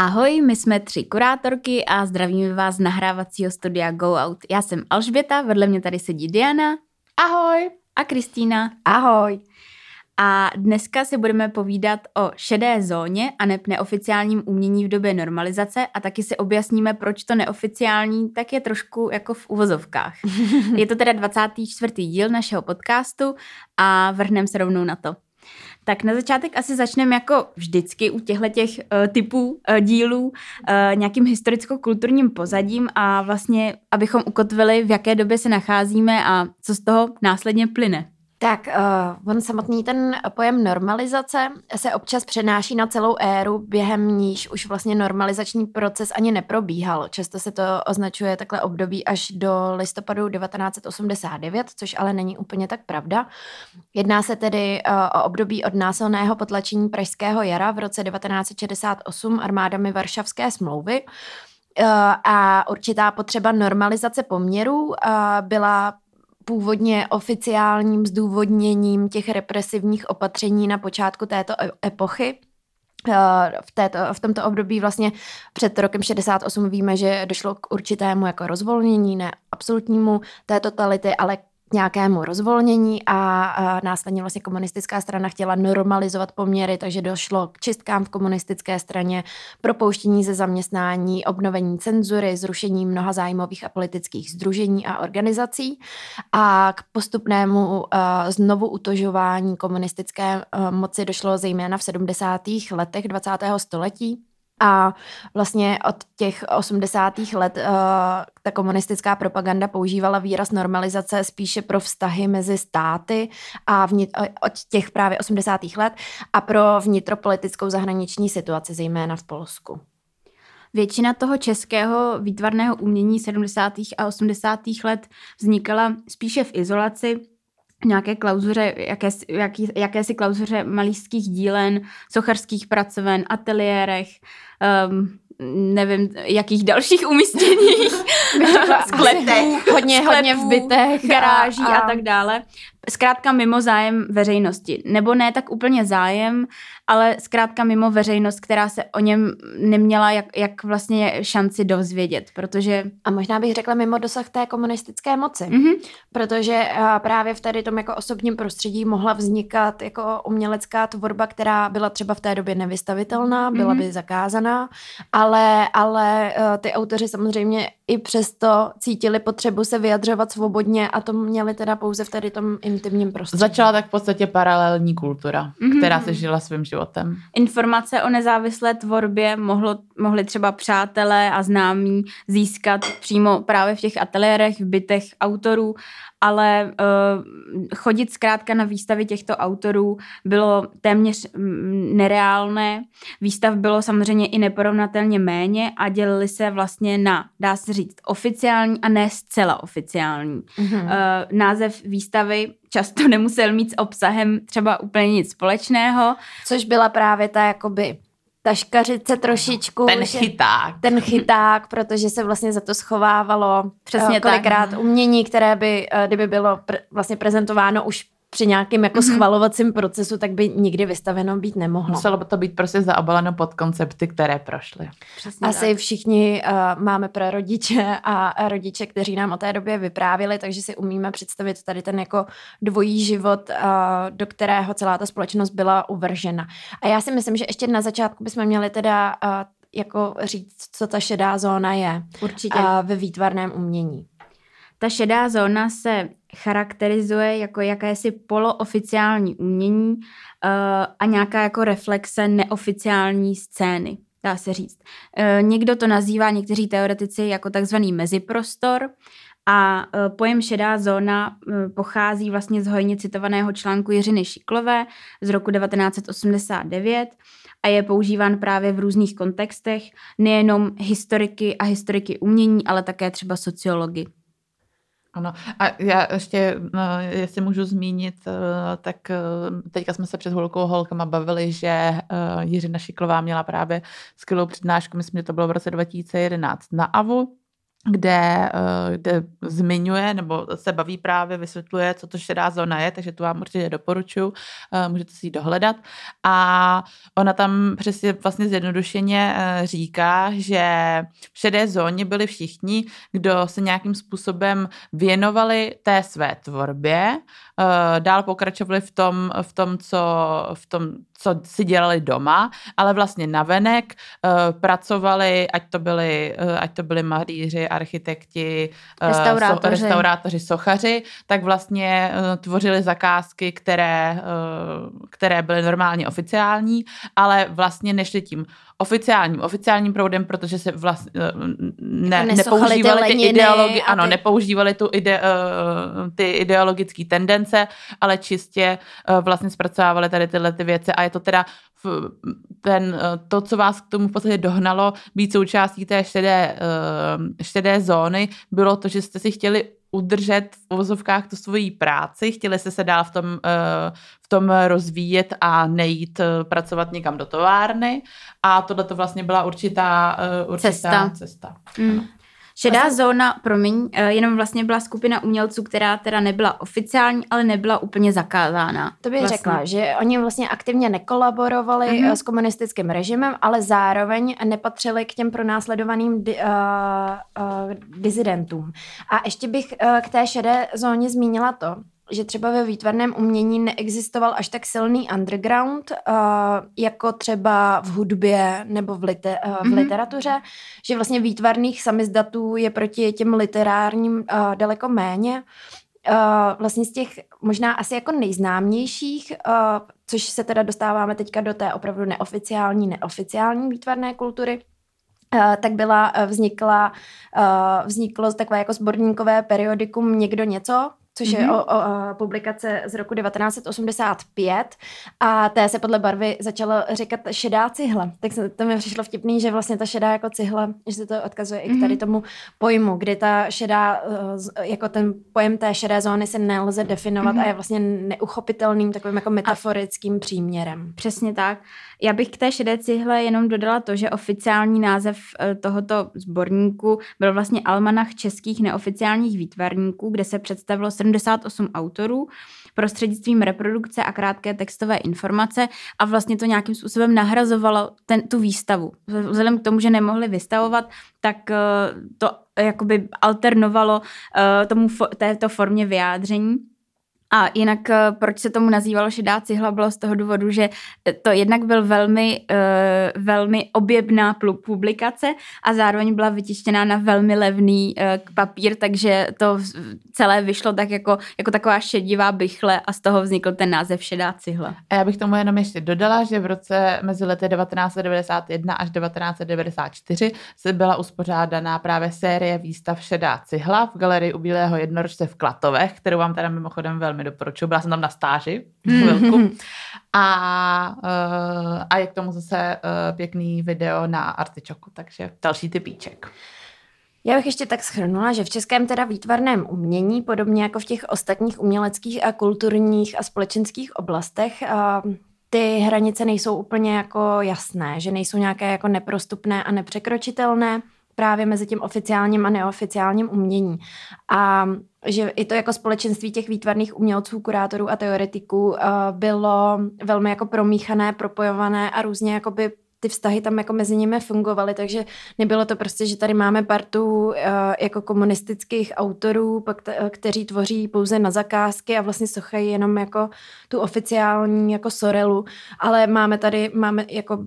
Ahoj, my jsme tři kurátorky a zdravíme vás z nahrávacího studia Go Out. Já jsem Alžběta, vedle mě tady sedí Diana. Ahoj. A Kristýna. Ahoj. A dneska si budeme povídat o šedé zóně a ne neoficiálním umění v době normalizace a taky si objasníme, proč to neoficiální tak je trošku jako v uvozovkách. je to teda 24. díl našeho podcastu a vrhneme se rovnou na to. Tak na začátek asi začneme jako vždycky u těchto těch uh, typů uh, dílů uh, nějakým historicko-kulturním pozadím a vlastně, abychom ukotvili, v jaké době se nacházíme a co z toho následně plyne. Tak uh, on samotný ten pojem normalizace se občas přenáší na celou éru, během níž už vlastně normalizační proces ani neprobíhal. Často se to označuje takhle období až do listopadu 1989, což ale není úplně tak pravda. Jedná se tedy uh, o období od násilného potlačení Pražského jara v roce 1968 armádami Varšavské smlouvy, uh, a určitá potřeba normalizace poměrů byla původně oficiálním zdůvodněním těch represivních opatření na počátku této e- epochy. Eh, v, této, v tomto období vlastně před rokem 68 víme, že došlo k určitému jako rozvolnění, ne absolutnímu té totality, ale nějakému rozvolnění a, a následně vlastně komunistická strana chtěla normalizovat poměry, takže došlo k čistkám v komunistické straně, propouštění ze zaměstnání, obnovení cenzury, zrušení mnoha zájmových a politických združení a organizací a k postupnému uh, znovu utožování komunistické uh, moci došlo zejména v 70. letech 20. století a vlastně od těch 80. let uh, ta komunistická propaganda používala výraz normalizace spíše pro vztahy mezi státy a vnit, od těch právě 80. let a pro vnitropolitickou zahraniční situaci, zejména v Polsku. Většina toho českého výtvarného umění 70. a 80. let vznikala spíše v izolaci, nějaké klauzuře, jakési, jaký, jakési klauzuře malířských dílen, sochařských pracoven, ateliérech, um, nevím, jakých dalších umístěních, sklepech, hodně, sklepů, hodně v bytech, garáží a, a, a tak dále. Zkrátka mimo zájem veřejnosti. Nebo ne tak úplně zájem, ale zkrátka mimo veřejnost, která se o něm neměla jak, jak vlastně šanci dozvědět, protože... A možná bych řekla mimo dosah té komunistické moci, mm-hmm. protože právě v tady tom jako osobním prostředí mohla vznikat jako umělecká tvorba, která byla třeba v té době nevystavitelná, byla mm-hmm. by zakázaná, ale, ale e, ty autoři samozřejmě i přesto cítili potřebu se vyjadřovat svobodně a to měli teda pouze v tady tom intimním prostředí. Začala tak v podstatě paralelní kultura, mm-hmm. která se žila svým životem. Informace o nezávislé tvorbě mohlo, mohli třeba přátelé a známí získat přímo právě v těch ateliérech, v bytech autorů ale uh, chodit zkrátka na výstavy těchto autorů bylo téměř mm, nereálné. Výstav bylo samozřejmě i neporovnatelně méně a dělili se vlastně na, dá se říct, oficiální a ne zcela oficiální. Mm-hmm. Uh, název výstavy často nemusel mít s obsahem třeba úplně nic společného. Což byla právě ta jakoby taškařice trošičku. Ten chyták. Ten chyták, protože se vlastně za to schovávalo přesně uh, kolikrát tak. umění, které by, uh, kdyby bylo pr- vlastně prezentováno už při nějakém jako mm-hmm. schvalovacím procesu, tak by nikdy vystaveno být nemohlo. Muselo by to být prostě zaobaleno pod koncepty, které prošly. Přesně Asi tak. všichni uh, máme prarodiče a rodiče, kteří nám o té době vyprávěli, takže si umíme představit tady ten jako dvojí život, uh, do kterého celá ta společnost byla uvržena. A já si myslím, že ještě na začátku bychom měli teda uh, jako říct, co ta šedá zóna je Určitě. Uh, ve výtvarném umění. Ta šedá zóna se charakterizuje jako jakési polooficiální umění uh, a nějaká jako reflexe neoficiální scény, dá se říct. Uh, někdo to nazývá, někteří teoretici, jako takzvaný meziprostor a uh, pojem šedá zóna pochází vlastně z hojně citovaného článku Jiřiny Šiklové z roku 1989 a je používán právě v různých kontextech, nejenom historiky a historiky umění, ale také třeba sociology. Ano, a já ještě, no, jestli můžu zmínit, eh, tak eh, teďka jsme se před chvilkou holkama bavili, že eh, Jiřina Šiklová měla právě skvělou přednášku, myslím, že to bylo v roce 2011 na AVU, kde, eh, kde zmiňuje nebo se baví právě, vysvětluje, co to šedá zóna je, takže tu vám určitě doporučuji, eh, můžete si ji dohledat. A ona tam přesně vlastně zjednodušeně eh, říká, že v šedé zóně byli všichni, kdo se nějakým způsobem věnovali té své tvorbě, dál pokračovali v tom, v tom, co, v tom, co si dělali doma, ale vlastně navenek pracovali, ať to byli, ať to byli malíři, architekti, eh, restaurátoři, so, restaurátoři sochaři, tak vlastně uh, tvořili zakázky, které, uh, které byly normálně oficiální, ale vlastně nešli tím oficiálním, oficiálním proudem, protože se vlastně ne, nepoužívali ty, ty ideologi, ano, ty... nepoužívali tu ide, ty ideologické tendence, ale čistě vlastně zpracovávali tady tyhle ty věci. A je to teda ten, to, co vás k tomu v podstatě dohnalo být součástí té šedé, uh, šedé zóny, bylo to, že jste si chtěli udržet v uvozovkách tu svoji práci, chtěli jste se dál v tom, uh, v tom rozvíjet a nejít pracovat někam do továrny a tohle to vlastně byla určitá, určitá cesta. cesta. Mm. Šedá vlastně... zóna, promiň, eh, jenom vlastně byla skupina umělců, která teda nebyla oficiální, ale nebyla úplně zakázána. To bych vlastně. řekla, že oni vlastně aktivně nekolaborovali mm-hmm. s komunistickým režimem, ale zároveň nepatřili k těm pronásledovaným di- uh, uh, dizidentům. A ještě bych uh, k té šedé zóně zmínila to, že třeba ve výtvarném umění neexistoval až tak silný underground, uh, jako třeba v hudbě nebo v, liter, uh, v mm-hmm. literatuře, že vlastně výtvarných samizdatů je proti těm literárním uh, daleko méně. Uh, vlastně z těch možná asi jako nejznámějších, uh, což se teda dostáváme teďka do té opravdu neoficiální, neoficiální výtvarné kultury, tak byla, vznikla, vzniklo takové jako sborníkové periodikum Někdo něco, což mm-hmm. je mhm. o, o, publikace z roku 1985 a té se podle barvy začalo říkat šedá cihla. Tak se, to mi přišlo vtipný, že vlastně ta šedá jako cihla, že se to odkazuje mm-hmm. i k tady mhm. tomu pojmu, kdy ta šedá, eh, jako ten pojem té šedé zóny se nelze definovat mm-hmm. a je vlastně neuchopitelným takovým jako metaforickým a příměrem. Přesně tak. Já bych k té šedé cihle jenom dodala to, že oficiální název eh, tohoto sborníku byl vlastně Almanach českých neoficiálních výtvarníků, kde se představilo 78 autorů prostřednictvím reprodukce a krátké textové informace a vlastně to nějakým způsobem nahrazovalo ten, tu výstavu. Vzhledem k tomu, že nemohli vystavovat, tak eh, to jakoby alternovalo uh, tomu této formě vyjádření. A jinak, eh, proč se tomu nazývalo šedá cihla, bylo z toho důvodu, že to jednak byl velmi, uh, velmi objebná publikace a zároveň byla vytištěná na velmi levný papír, takže to celé vyšlo tak jako, jako taková šedivá bychle a z toho vznikl ten název šedá cihla. A já bych tomu jenom ještě dodala, že v roce mezi lety 1991 až 1994 se byla uspořádaná právě série výstav Šedá cihla v galerii u Bílého jednorožce v Klatovech, kterou vám teda mimochodem velmi velmi doporučuji. Byla jsem tam na stáži chvilku. Mm-hmm. A, uh, a je k tomu zase uh, pěkný video na Artičoku, takže další typíček. Já bych ještě tak schrnula, že v českém teda výtvarném umění, podobně jako v těch ostatních uměleckých a kulturních a společenských oblastech, uh, ty hranice nejsou úplně jako jasné, že nejsou nějaké jako neprostupné a nepřekročitelné právě mezi tím oficiálním a neoficiálním umění. A že i to jako společenství těch výtvarných umělců, kurátorů a teoretiků uh, bylo velmi jako promíchané, propojované a různě jakoby ty vztahy tam jako mezi nimi fungovaly, takže nebylo to prostě, že tady máme partu uh, jako komunistických autorů, kteří tvoří pouze na zakázky a vlastně sochají jenom jako tu oficiální jako sorelu, ale máme tady, máme jako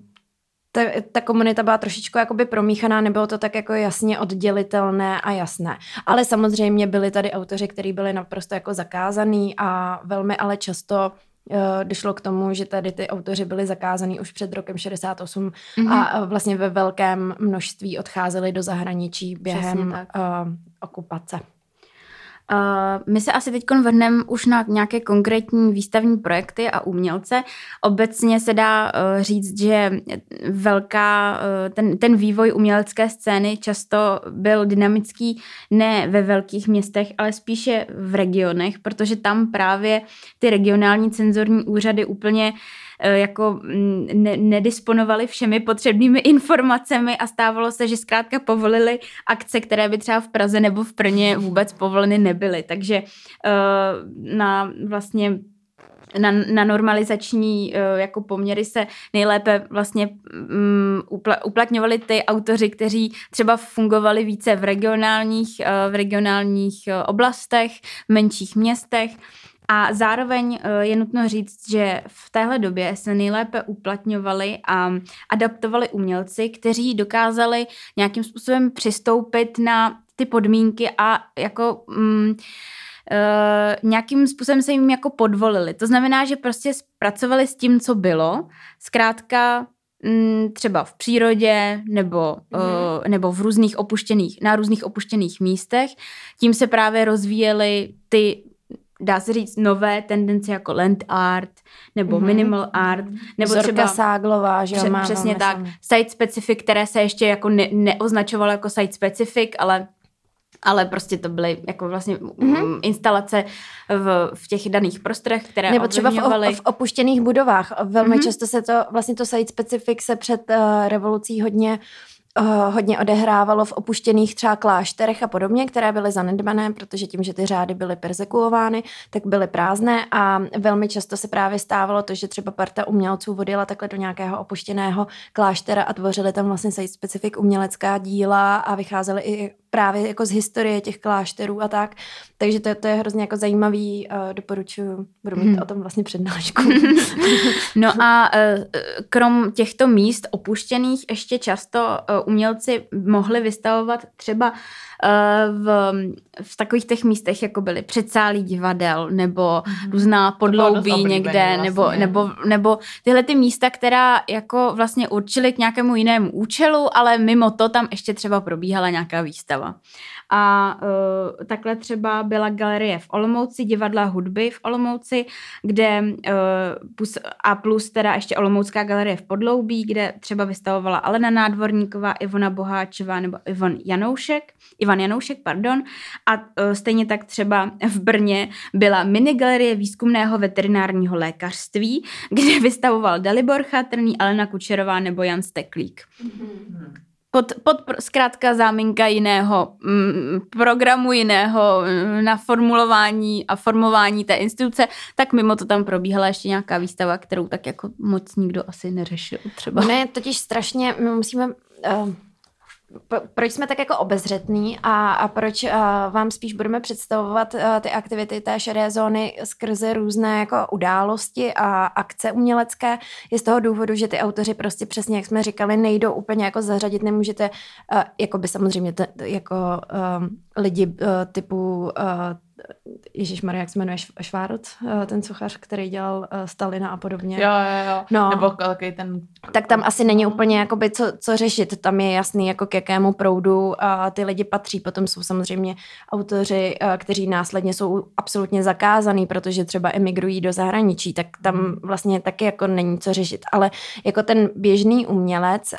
ta, ta komunita byla trošičku jakoby promíchaná, nebylo to tak jako jasně oddělitelné a jasné. Ale samozřejmě byli tady autoři, kteří byli naprosto jako zakázaný a velmi ale často uh, došlo k tomu, že tady ty autoři byli zakázaný už před rokem 68 mm-hmm. a vlastně ve velkém množství odcházeli do zahraničí během uh, okupace. Uh, my se asi teď vrhneme už na nějaké konkrétní výstavní projekty a umělce. Obecně se dá uh, říct, že velká, uh, ten, ten vývoj umělecké scény často byl dynamický ne ve velkých městech, ale spíše v regionech, protože tam právě ty regionální cenzorní úřady úplně eh, jako mm, ne, nedisponovali všemi potřebnými informacemi a stávalo se, že zkrátka povolili akce, které by třeba v Praze nebo v Prně vůbec povoleny nebyly. Takže uh, na vlastně na, na normalizační uh, jako poměry se nejlépe vlastně um, upla, uplatňovali ty autoři, kteří třeba fungovali více v regionálních, v regionálních oblastech, v menších městech. A zároveň je nutno říct, že v téhle době se nejlépe uplatňovali a adaptovali umělci, kteří dokázali nějakým způsobem přistoupit na ty podmínky a jako um, uh, nějakým způsobem se jim jako podvolili. To znamená, že prostě pracovali s tím, co bylo. Zkrátka mm, třeba v přírodě nebo, mm. uh, nebo v různých opuštěných, na různých opuštěných místech. Tím se právě rozvíjely ty dá se říct, nové tendence jako land art nebo mm-hmm. minimal art. Nebo Zorka třeba Ságlová, že jo, má, Přesně tak. Site specific, které se ještě jako ne, neoznačovalo jako site specific, ale ale prostě to byly jako vlastně mm-hmm. instalace v, v těch daných prostorech, které Nebo třeba v, v opuštěných budovách. Velmi mm-hmm. často se to, vlastně to site specific se před uh, revolucí hodně uh, hodně odehrávalo v opuštěných třeba klášterech a podobně, které byly zanedbané, protože tím, že ty řády byly persekuovány, tak byly prázdné a velmi často se právě stávalo to, že třeba parta umělců vodila takhle do nějakého opuštěného kláštera a tvořili tam vlastně site specific umělecká díla a vycházely i právě jako z historie těch klášterů a tak. Takže to, to je hrozně jako zajímavý, uh, doporučuji, budu mít hmm. o tom vlastně přednášku. no a uh, krom těchto míst opuštěných ještě často uh, umělci mohli vystavovat třeba uh, v, v takových těch místech, jako byly předsálí divadel nebo mm. různá podloubí někde, vlastně. nebo, nebo, nebo tyhle ty místa, která jako vlastně určily k nějakému jinému účelu, ale mimo to tam ještě třeba probíhala nějaká výstava. A uh, takhle třeba byla galerie v Olomouci, divadla hudby v Olomouci, kde uh, a plus teda ještě Olomoucká galerie v Podloubí, kde třeba vystavovala Alena Nádvorníková, Ivona Boháčová nebo Ivan Janoušek, Ivan Janoušek, pardon. A uh, stejně tak třeba v Brně byla minigalerie výzkumného veterinárního lékařství, kde vystavoval Dalibor Chatrný, Alena Kučerová nebo Jan Steklík. Mm-hmm pod, pod zkrátka záminka jiného mm, programu, jiného mm, na formulování a formování té instituce, tak mimo to tam probíhala ještě nějaká výstava, kterou tak jako moc nikdo asi neřešil třeba. Ne, totiž strašně, my musíme... Uh proč jsme tak jako obezřetní a, a proč uh, vám spíš budeme představovat ty aktivity té šedé zóny skrze různé jako události a akce umělecké, je z toho důvodu, že ty autoři prostě přesně, jak jsme říkali, nejdou úplně jako zařadit, nemůžete, jako by samozřejmě t, jako lidi typu Ježíš Maria, jak se jmenuje Švárc, eh, ten suchař, který dělal eh, Stalina a podobně. Jo, jo, jo. No. Nebo takový ten... Tak tam asi není úplně jakoby co, co řešit. Tam je jasný, jako k jakému proudu a ty lidi patří. Potom jsou samozřejmě autoři, eh, kteří následně jsou absolutně zakázaný, protože třeba emigrují do zahraničí, tak tam hmm. vlastně taky jako není co řešit. Ale jako ten běžný umělec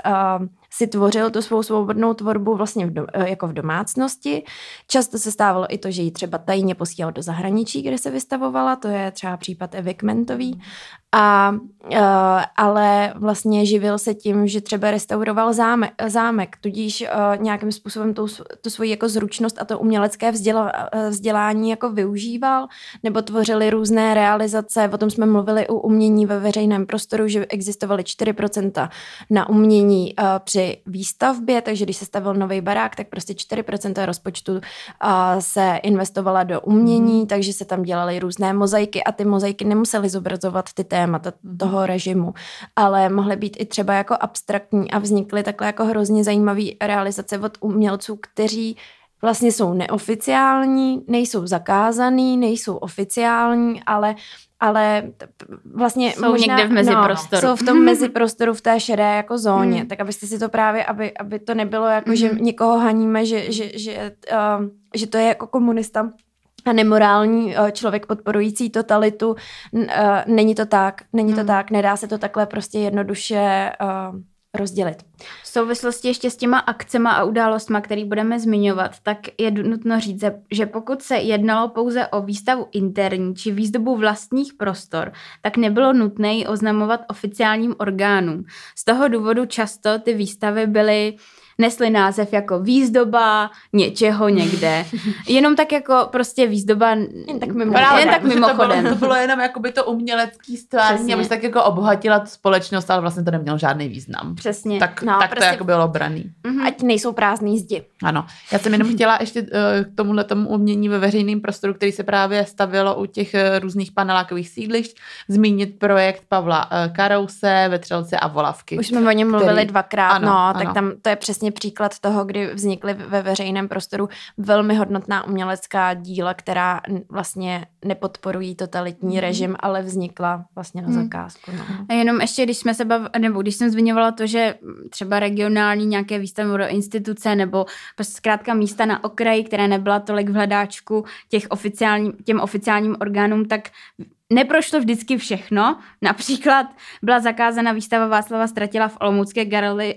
si tvořil tu svou svobodnou tvorbu vlastně v do, eh, jako v domácnosti. Často se stávalo i to, že ji třeba tajně posílal do zahraničí, kde se vystavovala, to je třeba případ Evy Kmentový. A, uh, ale vlastně živil se tím, že třeba restauroval zámek, zámek tudíž uh, nějakým způsobem tu, tu svoji jako zručnost a to umělecké vzděla, vzdělání jako využíval, nebo tvořili různé realizace, o tom jsme mluvili u umění ve veřejném prostoru, že existovaly 4% na umění uh, při výstavbě, takže když se stavil nový barák, tak prostě 4% rozpočtu uh, se investovala do umění, mm. takže se tam dělaly různé mozaiky a ty mozaiky nemusely zobrazovat ty témata témata mhm. toho režimu, ale mohly být i třeba jako abstraktní a vznikly takhle jako hrozně zajímavé realizace od umělců, kteří vlastně jsou neoficiální, nejsou zakázaný, nejsou oficiální, ale ale vlastně jsou možná, někde v meziprostoru. No, jsou v tom meziprostoru v té šedé jako zóně, mm. tak abyste si to právě, aby, aby to nebylo jako, mm. že někoho haníme, že, že, že, uh, že to je jako komunista a nemorální eh, člověk podporující totalitu. Eh, není to tak, není to hmm. tak, nedá se to takhle prostě jednoduše uh, rozdělit. V souvislosti ještě s těma akcema a událostma, který budeme zmiňovat, tak je nutno říct, že pokud se jednalo pouze o výstavu interní či výzdobu vlastních prostor, tak nebylo nutné ji oznamovat oficiálním orgánům. Z toho důvodu často ty výstavy byly nesly název jako výzdoba něčeho někde. Jenom tak jako prostě výzdoba jen tak mimo, jen tak mimochodem. To bylo, to bylo jenom jako by to umělecký stvární, aby se tak jako obohatila tu společnost, ale vlastně to nemělo žádný význam. Přesně. Tak, no, tak prostě, to jako bylo braný. Mm-hmm. Ať nejsou prázdný zdi. Ano. Já jsem jenom chtěla ještě uh, k tomuhle tomu umění ve veřejném prostoru, který se právě stavilo u těch uh, různých panelákových sídlišť, zmínit projekt Pavla uh, Karouse, Vetřelce a Volavky. Už jsme o něm mluvili který... dvakrát, ano, no, ano. tak tam to je přesně příklad toho, kdy vznikly ve veřejném prostoru velmi hodnotná umělecká díla, která vlastně nepodporují totalitní mm. režim, ale vznikla vlastně na mm. zakázku. No. A jenom ještě, když jsme se bav, nebo když jsem zmiňovala to, že třeba regionální nějaké výstavy do instituce nebo prostě zkrátka místa na okraji, které nebyla tolik v hledáčku těch oficiální, těm oficiálním orgánům, tak Neprošlo vždycky všechno. Například byla zakázána výstava Václava Stratila v Olomoucké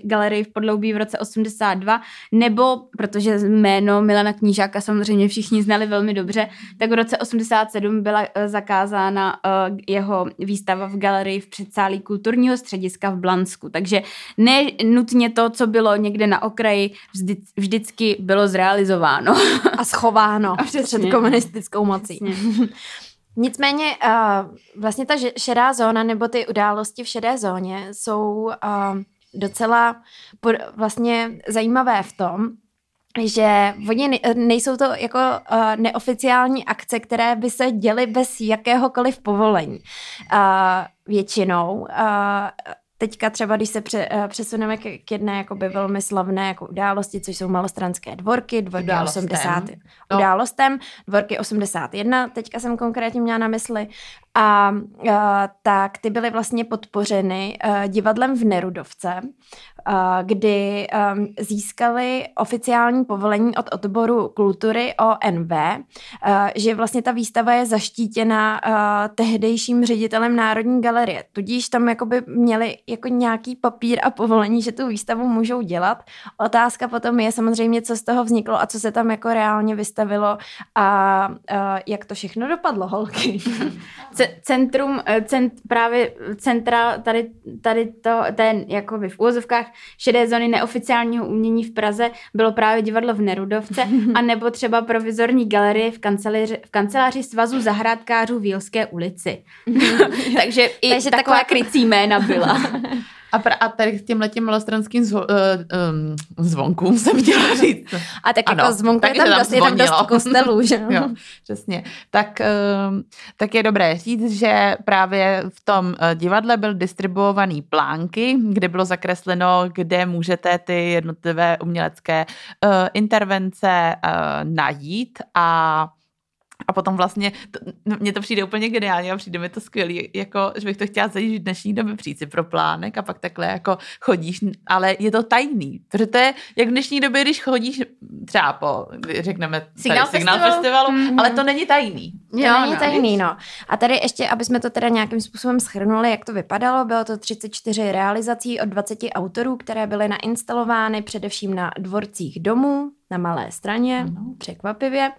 galerii v Podloubí v roce 82, nebo, protože jméno Milana Knížáka samozřejmě všichni znali velmi dobře, tak v roce 87 byla eh, zakázána uh, jeho výstava v galerii v předsálí kulturního střediska v Blansku. Takže ne nutně to, co bylo někde na okraji, vždy, vždycky bylo zrealizováno. A schováno A před komunistickou mocí. Nicméně uh, vlastně ta šedá zóna nebo ty události v šedé zóně jsou uh, docela pod, vlastně zajímavé v tom, že oni nejsou to jako uh, neoficiální akce, které by se děly bez jakéhokoliv povolení. Uh, většinou uh, teďka třeba, když se pře, uh, přesuneme k, k jedné jakoby velmi slavné jako události, což jsou malostranské dvorky, dvorky událostem. 80, no. událostem, dvorky 81, teďka jsem konkrétně měla na mysli, a uh, tak ty byly vlastně podpořeny uh, divadlem v Nerudovce, uh, kdy um, získali oficiální povolení od odboru kultury ONV, uh, že vlastně ta výstava je zaštítěna uh, tehdejším ředitelem Národní galerie. Tudíž tam jakoby měli jako nějaký papír a povolení, že tu výstavu můžou dělat. Otázka potom je samozřejmě, co z toho vzniklo a co se tam jako reálně vystavilo a uh, jak to všechno dopadlo, holky. centrum, eh, cent, právě centra tady, tady to, ten jako v úvozovkách šedé zóny neoficiálního umění v Praze bylo právě divadlo v Nerudovce a nebo třeba provizorní galerie v kanceláři, v kanceláři Svazu zahrádkářů v Jílské ulici. Takže i Takže taková, taková krycí jména byla. A, pra, a tady k těm letím malostranským zvo, uh, um, zvonkům jsem chtěla říct. A tak ano, jako zvonku je tam, dost, je tam dost kostelů, že jo? přesně. Tak, um, tak je dobré říct, že právě v tom uh, divadle byl distribuovaný plánky, kde bylo zakresleno, kde můžete ty jednotlivé umělecké uh, intervence uh, najít a a potom vlastně, to, no, mně to přijde úplně geniálně a přijde mi to skvělý, jako, že bych to chtěla zajít v dnešní době přijít si pro plánek a pak takhle jako chodíš, ale je to tajný, protože to je, jak v dnešní době, když chodíš třeba po, řekneme, Signál, tady, Signál festivalu, festivalu mm-hmm. ale to není tajný. To jo, není no, tajný, no. A tady ještě, aby jsme to teda nějakým způsobem schrnuli, jak to vypadalo, bylo to 34 realizací od 20 autorů, které byly nainstalovány především na dvorcích domů, na Malé straně, ano. překvapivě.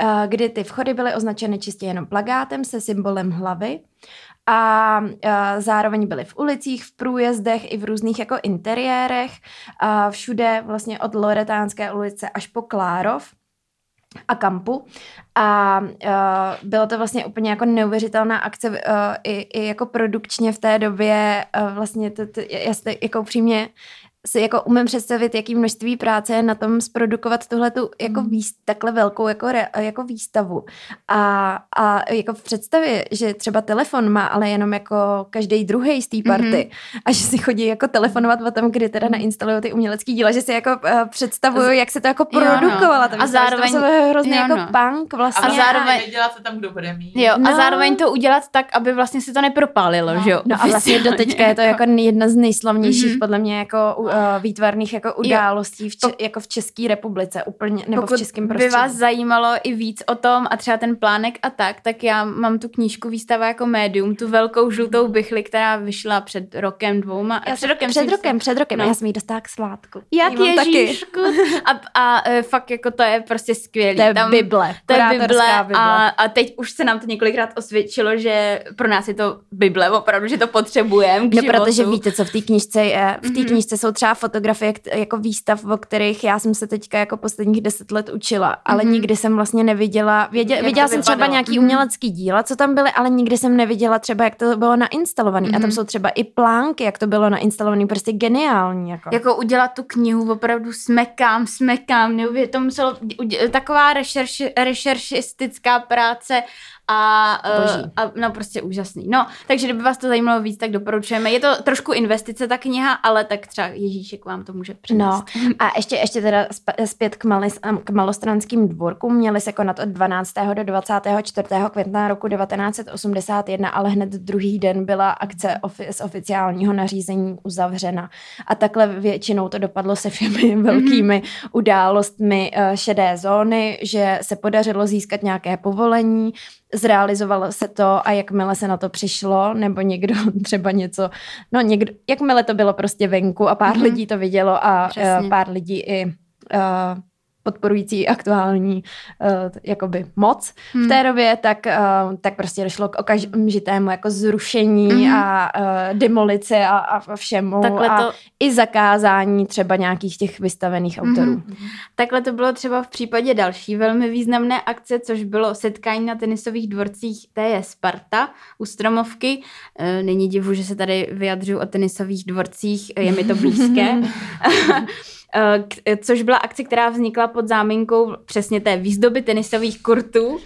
Eh, kdy ty vchody byly označeny čistě jenom plagátem se symbolem hlavy. A eh, zároveň byly v ulicích, v průjezdech i v různých jako interiérech, a všude vlastně od Loretánské ulice až po Klárov a kampu. A uh, bylo to vlastně úplně jako neuvěřitelná akce uh, i, i jako produkčně v té době uh, vlastně to, to, já se jako upřímně si jako umím představit, jaký množství práce je na tom zprodukovat tuhle tu jako mm. výst, takhle velkou jako, re, jako výstavu. A, a jako v představě, že třeba telefon má ale jenom jako každý druhý z té party mm-hmm. a že si chodí jako telefonovat o tom, kdy teda mhm. nainstalují ty umělecké díla, že si jako uh, představuju, jak se to jako produkovala. No. A zároveň to hrozně jo, jako no. punk vlastně. A zároveň věděla se tam, kdo bude mít. Jo, no. a zároveň to udělat tak, aby vlastně si to nepropálilo, no. že jo? No a vlastně do teďka je to jako jedna z nejslavnějších mm-hmm. podle mě jako výtvarných jako událostí v če- jako v České republice úplně, nebo Pokud v českém prostředí. by vás zajímalo i víc o tom a třeba ten plánek a tak, tak já mám tu knížku Výstava jako médium, tu velkou žlutou bychli, která vyšla před rokem, dvouma. já před rokem, před rokem, před rokem, no. já jsem jí dostala k svátku. Jak mám taky. Ježíšku. A, a e, fakt jako to je prostě skvělý. To je Tam, Bible, To je Bible, A, a teď už se nám to několikrát osvědčilo, že pro nás je to Bible, opravdu, že to potřebujeme No, životu. protože víte, co v té knížce je. V té Mhm. knížce jsou třeba fotografie jako výstav, o kterých já jsem se teďka jako posledních deset let učila, ale Mhm. nikdy jsem vlastně neviděla, věděla, Jak viděla jsem třeba vypadalo. nějaký Mhm. umělecký díla, co tam byly, ale nikdy jsem neviděla třeba, jak to bylo nainstalovaný. A tam Mhm. jsou třeba i plánky, jak to bylo nainstalovaný, prostě geniální. Jako. Jako udělat tu knihu opravdu smekám, smekám, neuvěř, to muselo, udě- taková rešerši, rešeršistická práce a, Boží. uh, a no prostě úžasný. No, takže kdyby vás to zajímalo víc, tak doporučujeme. Je to trošku investice ta kniha, ale tak třeba Ježíšek vám to může přinést. No a ještě, ještě teda zpět k, malis, k malostranským dvorkům. Měli se konat od 12. do 24. května roku 1981, ale hned druhý den byla akce ofi- z oficiálního nařízení uzavřena. A takhle většinou to dopadlo se všemi velkými událostmi eh, šedé zóny, že se podařilo získat nějaké povolení, zrealizovalo se to a jakmile se na to přišlo, nebo někdo třeba něco, no někdo, jakmile to bylo prostě venku a pár Mhm. lidí to vidělo a Přesně. uh, pár lidí i uh, podporující aktuální uh, jakoby moc Hmm. v té době, tak, uh, tak prostě došlo k okamžitému jako zrušení Mhm. a uh, demolici a, a všemu Takhle a to, i zakázání třeba nějakých těch vystavených autorů. Mhm. Takhle to bylo třeba v případě další velmi významné akce, což bylo setkání na tenisových dvorcích TJ Sparta u Stromovky. E, Není divu, že se tady vyjadřuju o tenisových dvorcích, je mi to blízké. E, k- Což byla akce, která vznikla pod záminkou přesně té výzdoby tenisových kurtů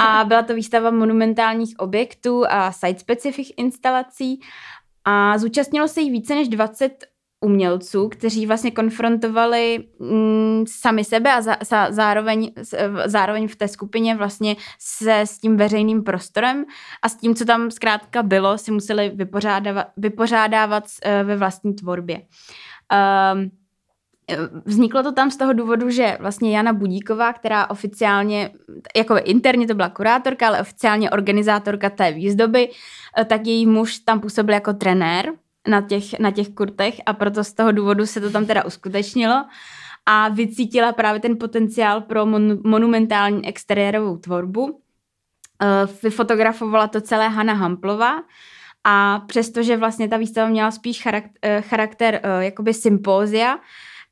a byla to výstava monumentálních objektů a site-specific instalací a zúčastnilo se jí více než 20 umělců, kteří vlastně konfrontovali mm, sami sebe a za, za, zároveň, zároveň v té skupině vlastně se s tím veřejným prostorem a s tím, co tam zkrátka bylo, si museli vypořádávat, vypořádávat eh, ve vlastní tvorbě. Um, Vzniklo to tam z toho důvodu, že vlastně Jana Budíková, která oficiálně, jako interně to byla kurátorka, ale oficiálně organizátorka té výzdoby, eh, tak její muž tam působil jako trenér na těch, na těch kurtech a proto z toho důvodu se to tam teda uskutečnilo a vycítila právě ten potenciál pro mon, monumentální exteriérovou tvorbu. Eh, Vyfotografovala to celé Hanna Hamplová a přestože vlastně ta výstava měla spíš charakter, charakter eh, jakoby sympózia,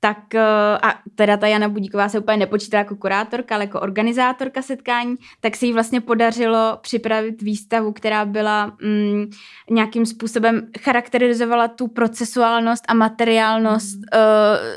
tak eh, a teda ta Jana Budíková se úplně nepočítala jako kurátorka, ale jako organizátorka setkání, tak se jí vlastně podařilo připravit výstavu, která byla mm, nějakým způsobem charakterizovala tu procesuálnost a materiálnost mm.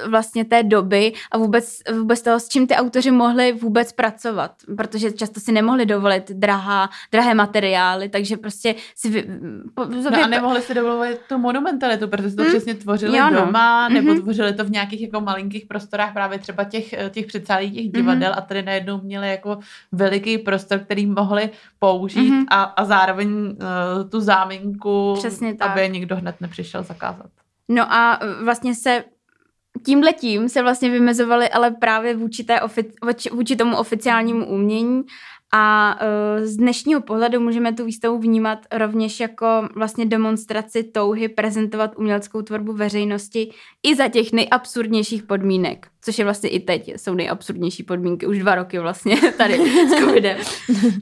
uh, vlastně té doby a vůbec, vůbec toho, s čím ty autoři mohli vůbec pracovat, protože často si nemohli dovolit drahá, drahé materiály, takže prostě si vy, po, No a nemohli si dovolit tu monumentalitu, protože to Mm. přesně tvořili Jo, no. doma, nebo Mhm. tvořili to v nějakých jako malinkých prostorách právě třeba těch, eh, těch předsálí těch Mhm. divadel a tady najednou měli jako veliký prostor, který mohli použít Mhm. a, a zároveň uh, tu záminku, Přesně tak. aby nikdo hned nepřišel zakázat. No a eh, vlastně se tímhletím se vlastně vymezovali ale právě vůči, té ofi- vůči, vůči tomu oficiálnímu umění a uh, z dnešního pohledu můžeme tu výstavu vnímat rovněž jako vlastně demonstraci touhy prezentovat uměleckou tvorbu veřejnosti i za těch nejabsurdnějších podmínek, což je vlastně i teď, jsou nejabsurdnější podmínky, už dva roky vlastně tady s covidem.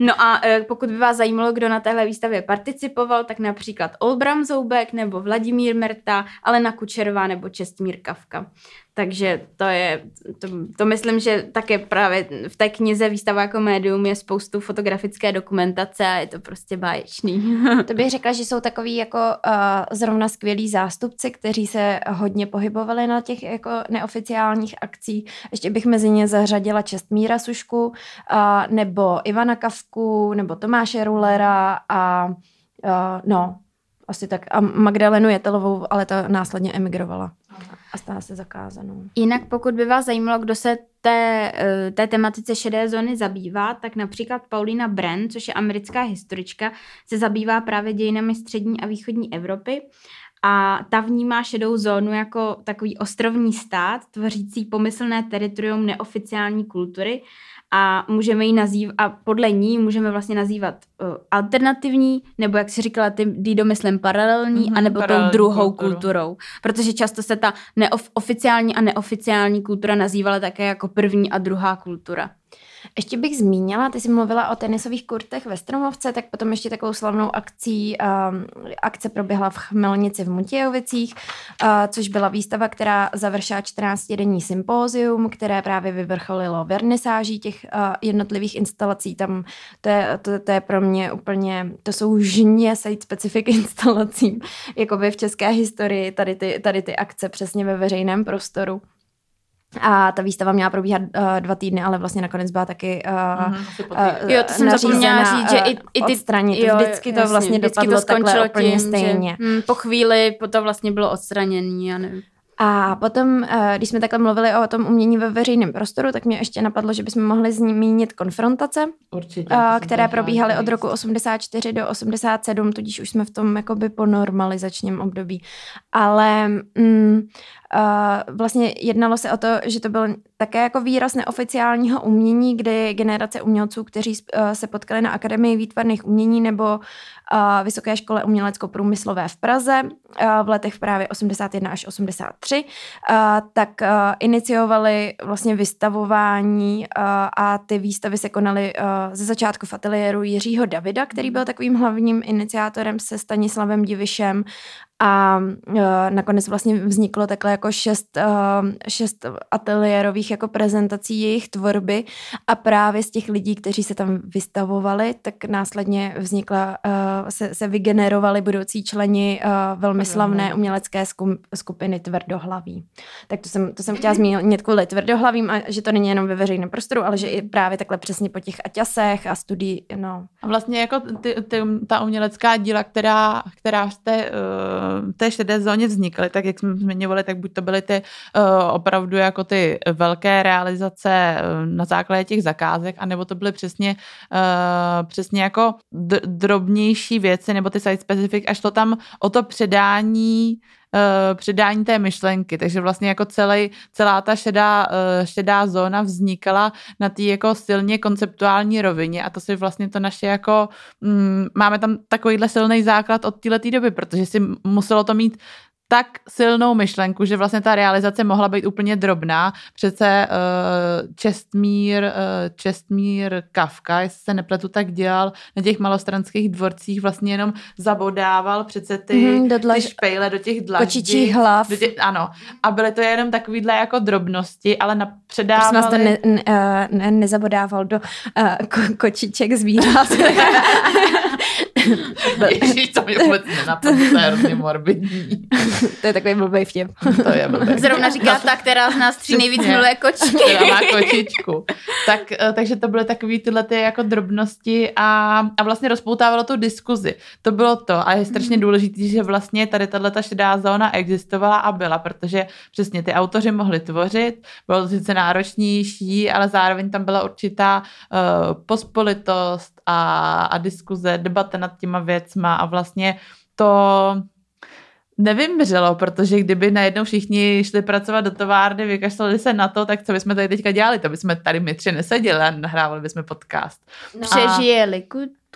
No a uh, pokud by vás zajímalo, kdo na téhle výstavě participoval, tak například Olbram Zoubek nebo Vladimír Merta, Alena Kučerová nebo Čestmír Kavka. Takže to je, to, to myslím, že také právě v té knize Výstava jako médium je spoustu fotografické dokumentace a je to prostě báječný. To bych řekla, že jsou takový jako uh, zrovna skvělí zástupci, kteří se hodně pohybovali na těch jako neoficiálních akcí. Ještě bych mezi ně zařadila Čestmíra Sušku, uh, nebo Ivana Kavku, nebo Tomáše Rulera a uh, no, asi tak. A Magdalenu Jetelovou, ale ta následně emigrovala a stala se zakázanou. Jinak pokud by vás zajímalo, kdo se té, eh, té tematice šedé zóny zabývá, tak například Paulina Bren, což je americká historička, se zabývá právě dějinami střední a východní Evropy. a ta vnímá šedou zónu jako takový ostrovní stát, tvořící pomyslné teritorium neoficiální kultury a můžeme ji nazývat, a podle ní můžeme vlastně nazývat uh, alternativní, nebo jak si říkala ty, Dido, myslím, paralelní, mm-hmm, anebo paralelní tou druhou kulturu. kulturou. Protože často se ta neoficiální a neoficiální kultura nazývala také jako první a druhá kultura. Ještě bych zmínila, ty jsi mluvila o tenisových kurtech ve Stromovce, tak potom ještě takovou slavnou akcí, um, akce proběhla v Chmelnici v Mutějovicích, uh, což byla výstava, která završila 14-denní sympózium, které právě vyvrcholilo vernisáží těch uh, jednotlivých instalací. Tam to je, to, to je pro mě úplně, to jsou žně site specific instalacím, jakoby v české historii tady ty, tady ty akce přesně ve veřejném prostoru. A ta výstava měla probíhat uh, dva týdny, ale vlastně nakonec byla taky uh, uh, Jo, to jsem zapomněla říct, že i, i ty... Odstranit. Jo, vždycky to jasně, vlastně vždycky dopadlo to takhle úplně tím, stejně. Že, hm, po chvíli to vlastně bylo odstranění, já nevím. A potom, eh, když jsme takhle mluvili o tom umění ve veřejném prostoru, tak mě ještě napadlo, že bychom mohli zmínit konfrontace, Určitě, eh, které probíhaly od roku 84 do 87, tudíž už jsme v tom jakoby po normalizačním období. Ale mm, Uh, vlastně jednalo se o to, že to byl také jako výraz neoficiálního umění, kdy generace umělců, kteří uh, se potkali na Akademii výtvarných umění nebo uh, Vysoké škole umělecko-průmyslové v Praze v letech právě 81 až 83, tak iniciovali vlastně vystavování a ty výstavy se konaly ze začátku v ateliéru Jiřího Davida, který byl takovým hlavním iniciátorem se Stanislavem Divišem a uh, nakonec vlastně vzniklo takhle jako šest, uh, šest ateliérových jako prezentací jejich tvorby a právě z těch lidí, kteří se tam vystavovali, tak následně vznikla, uh, se, se vygenerovali budoucí členi uh, velmi slavné umělecké skupiny Tvrdohlaví. Tak to jsem, to jsem chtěla zmínit kvůli Tvrdohlavím, a že to není jenom ve veřejném prostoru, ale že i právě takhle přesně po těch aťasech a studií, no. A vlastně jako ty, ty, ta umělecká díla, která, která té uh té šedé zóně vznikly, tak jak jsme zmiňovali, tak buď to byly ty uh, opravdu jako ty velké realizace uh, na základě těch zakázek, anebo to byly přesně, uh, přesně jako drobnější věci, nebo ty site specific, až to tam o to předání předání té myšlenky. Takže vlastně jako celý, celá ta šedá, uh, šedá zóna vznikala na té jako silně konceptuální rovině a to si vlastně to naše jako, um, máme tam takovýhle silný základ od této doby, protože si muselo to mít tak silnou myšlenku, že vlastně ta realizace mohla být úplně drobná. Přece uh, Čestmír, uh, Čestmír Kafka, jestli se nepletu, tak dělal na těch malostranských dvorcích, vlastně jenom zabodával přece ty, mm, do dlaž... ty špejle do těch dlaždí. Kočičí hlav. Do těch, ano. A byly to jenom takovýhle jako drobnosti, ale na předávali... Prosím vás, to ne, ne, eh, ne, nezabodával do uh, ko, kočiček zvířat. Ježíš, to mě vůbec nenapadlo, to je hrozně morbidní. to je takový blbý vtěp. To je blbý. Zrovna říká ta, která z nás tří nejvíc miluje kočičky. Která má kočičku. Tak, eh, takže to byly takové tyhle ty jako drobnosti a, a vlastně rozpoutávalo tu diskuzi. To bylo to a je strašně důležité, že vlastně tady tato šedá zóna existovala a byla, protože přesně ty autoři mohli tvořit, bylo to sice náročnější, ale zároveň tam byla určitá uh, pospolitost a, a diskuze, debata nad těma věcma a vlastně to nevymřelo, protože kdyby najednou všichni šli pracovat do továrny, vykašlali se na to, tak co bychom tady teďka dělali? To bychom tady my tři neseděli a nahrávali bychom podcast. No. Přežijeli.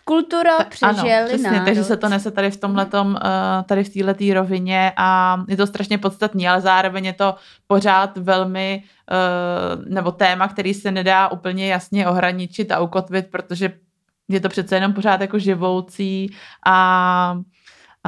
Kultura přežijeli ano, přesně, národ. takže se to nese tady v tomhletom, eh, tady v této rovině a je to strašně podstatný, ale zároveň je to pořád velmi, eh, nebo téma, který se nedá úplně jasně ohraničit a ukotvit, protože je to přece jenom pořád jako živoucí a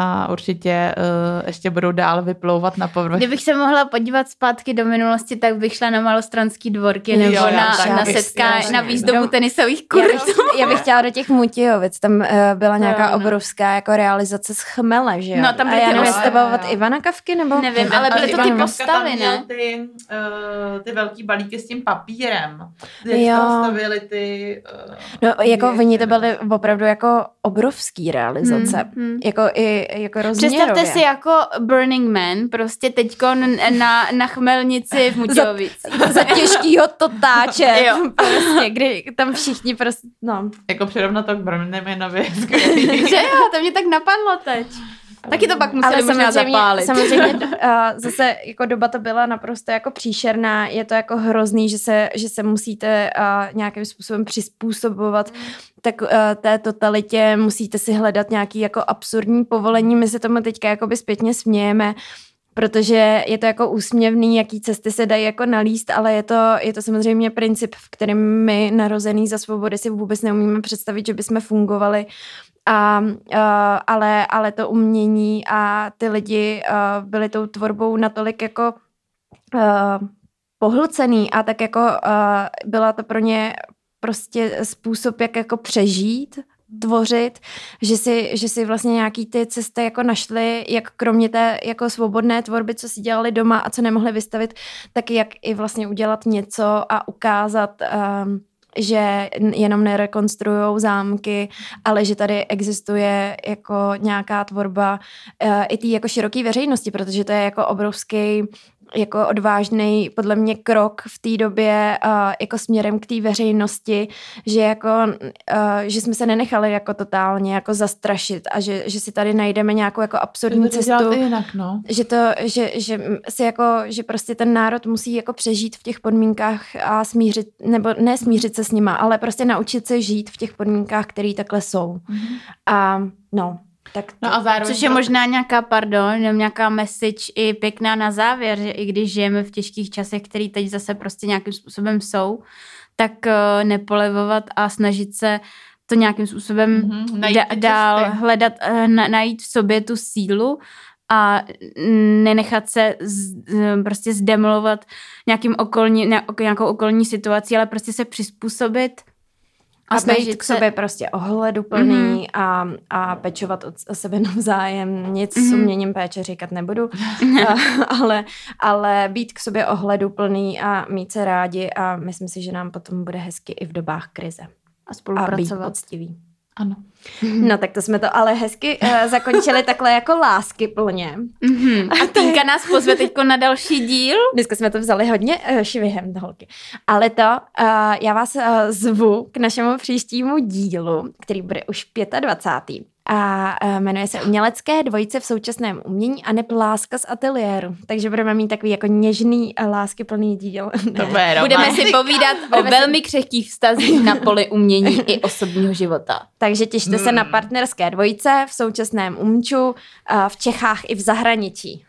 a určitě uh, ještě budou dál vyplouvat na povrch. Kdybych se mohla podívat zpátky do minulosti, tak bych šla na malostranský dvorky nebo jo, na, na setkání, na výzdobu tenisových kurtů. Já, já bych chtěla do těch Mutijovic, tam uh, byla nějaká no, obrovská jako realizace z chmele, že jo? No, tam byly a já nevím, bavovat Ivana Kavky, nebo? Nevím, ale byly to ty postavy, ne? Ty, uh, ty velký balíky s tím papírem. Jo. stavili ty... Uh, no, jako oni to byly opravdu jako obrovský realizace. Hmm, hmm. Jako i jako rozměrově. Představte si jako Burning Man, prostě teďko na, na chmelnici v Mutějovicích. za, za těžkýho totáče. jo. Prostě, kdy tam všichni prostě, no. Jako přirovnat to k Burning Manovi. Že jo, to mě tak napadlo teď. Taky to pak museli možná zapálit. Samozřejmě uh, zase jako doba to byla naprosto jako příšerná, je to jako hrozný, že se, že se musíte uh, nějakým způsobem přizpůsobovat mm. tak uh, té totalitě, musíte si hledat nějaký jako absurdní povolení, my se tomu teďka jakoby zpětně smějeme, protože je to jako úsměvný, jaký cesty se dají jako nalíst, ale je to, je to samozřejmě princip, v kterém my narozený za svobody si vůbec neumíme představit, že bychom fungovali. A, uh, ale, ale to umění a ty lidi uh, byli tou tvorbou natolik jako uh, pohlcený a tak jako byla to pro ně prostě způsob, jak jako přežít tvořit, že si, že si vlastně nějaký ty cesty jako našli, jak kromě té jako svobodné tvorby, co si dělali doma a co nemohli vystavit, tak jak i vlastně udělat něco a ukázat um, že jenom nerekonstruují zámky, ale že tady existuje jako nějaká tvorba uh, i té jako široké veřejnosti, protože to je jako obrovský jako odvážný podle mě krok v té době uh, jako směrem k té veřejnosti, že jako, uh, že jsme se nenechali jako totálně jako zastrašit a že, že si tady najdeme nějakou jako absurdní to cestu. Jinak, no. Že to, že, že si jako, že prostě ten národ musí jako přežít v těch podmínkách a smířit, nebo ne smířit se s nima, ale prostě naučit se žít v těch podmínkách, které takhle jsou. Mm-hmm. A no, tak to, no a zároveň což je to... možná nějaká, pardon, nějaká message i pěkná na závěr, že i když žijeme v těžkých časech, které teď zase prostě nějakým způsobem jsou, tak uh, nepolevovat a snažit se to nějakým způsobem mm-hmm, da, dál cesty. hledat, uh, na, najít v sobě tu sílu a nenechat se z, prostě zdemolovat nějakým okolní, nějakou okolní situací, ale prostě se přizpůsobit a, a být k sobě se... prostě ohleduplný mm-hmm. a, a pečovat o sebe navzájem. Nic mm-hmm. s uměním péče říkat nebudu, a, ale, ale být k sobě ohleduplný a mít se rádi a myslím si, že nám potom bude hezky i v dobách krize. A spolupracovat. A být poctivý. Ano. No tak to jsme to ale hezky uh, zakončili takhle jako lásky plně. Mm-hmm. A Týnka nás pozve teď na další díl. Dneska jsme to vzali hodně uh, švihem, holky. Ale to, uh, já vás uh, zvu k našemu příštímu dílu, který bude už 25 a e, jmenuje se Umělecké dvojice v současném umění a neb Láska z ateliéru. Takže budeme mít takový jako něžný a lásky plný díl. To budeme si povídat o velmi křehkých vztazích na poli umění i osobního života. Takže těšte hmm. se na partnerské dvojice v současném umču v Čechách i v zahraničí.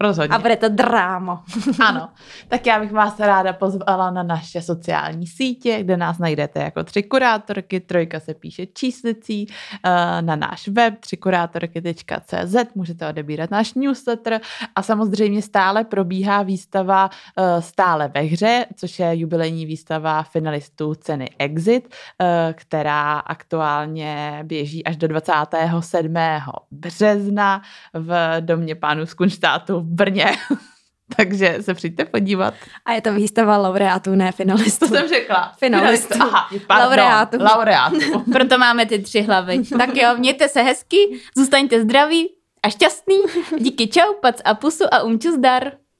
Rozhodně. A bude to drámo. ano. Tak já bych vás ráda pozvala na naše sociální sítě, kde nás najdete jako tři kurátorky, trojka se píše číslicí, eh, na náš web třikurátorky.cz, můžete odebírat náš newsletter a samozřejmě stále probíhá výstava eh, stále ve hře, což je jubilejní výstava finalistů ceny Exit, eh, která aktuálně běží až do 27. března v domě pánů z Kunštátu v Brně. Takže se přijďte podívat. A je to výstava laureátů, ne finalistů. To jsem řekla. Finalistů. Aha, pardon, laureátů. laureátů. Proto máme ty tři hlavy. tak jo, mějte se hezky, zůstaňte zdraví a šťastný. Díky čau, pac a pusu a umču zdar.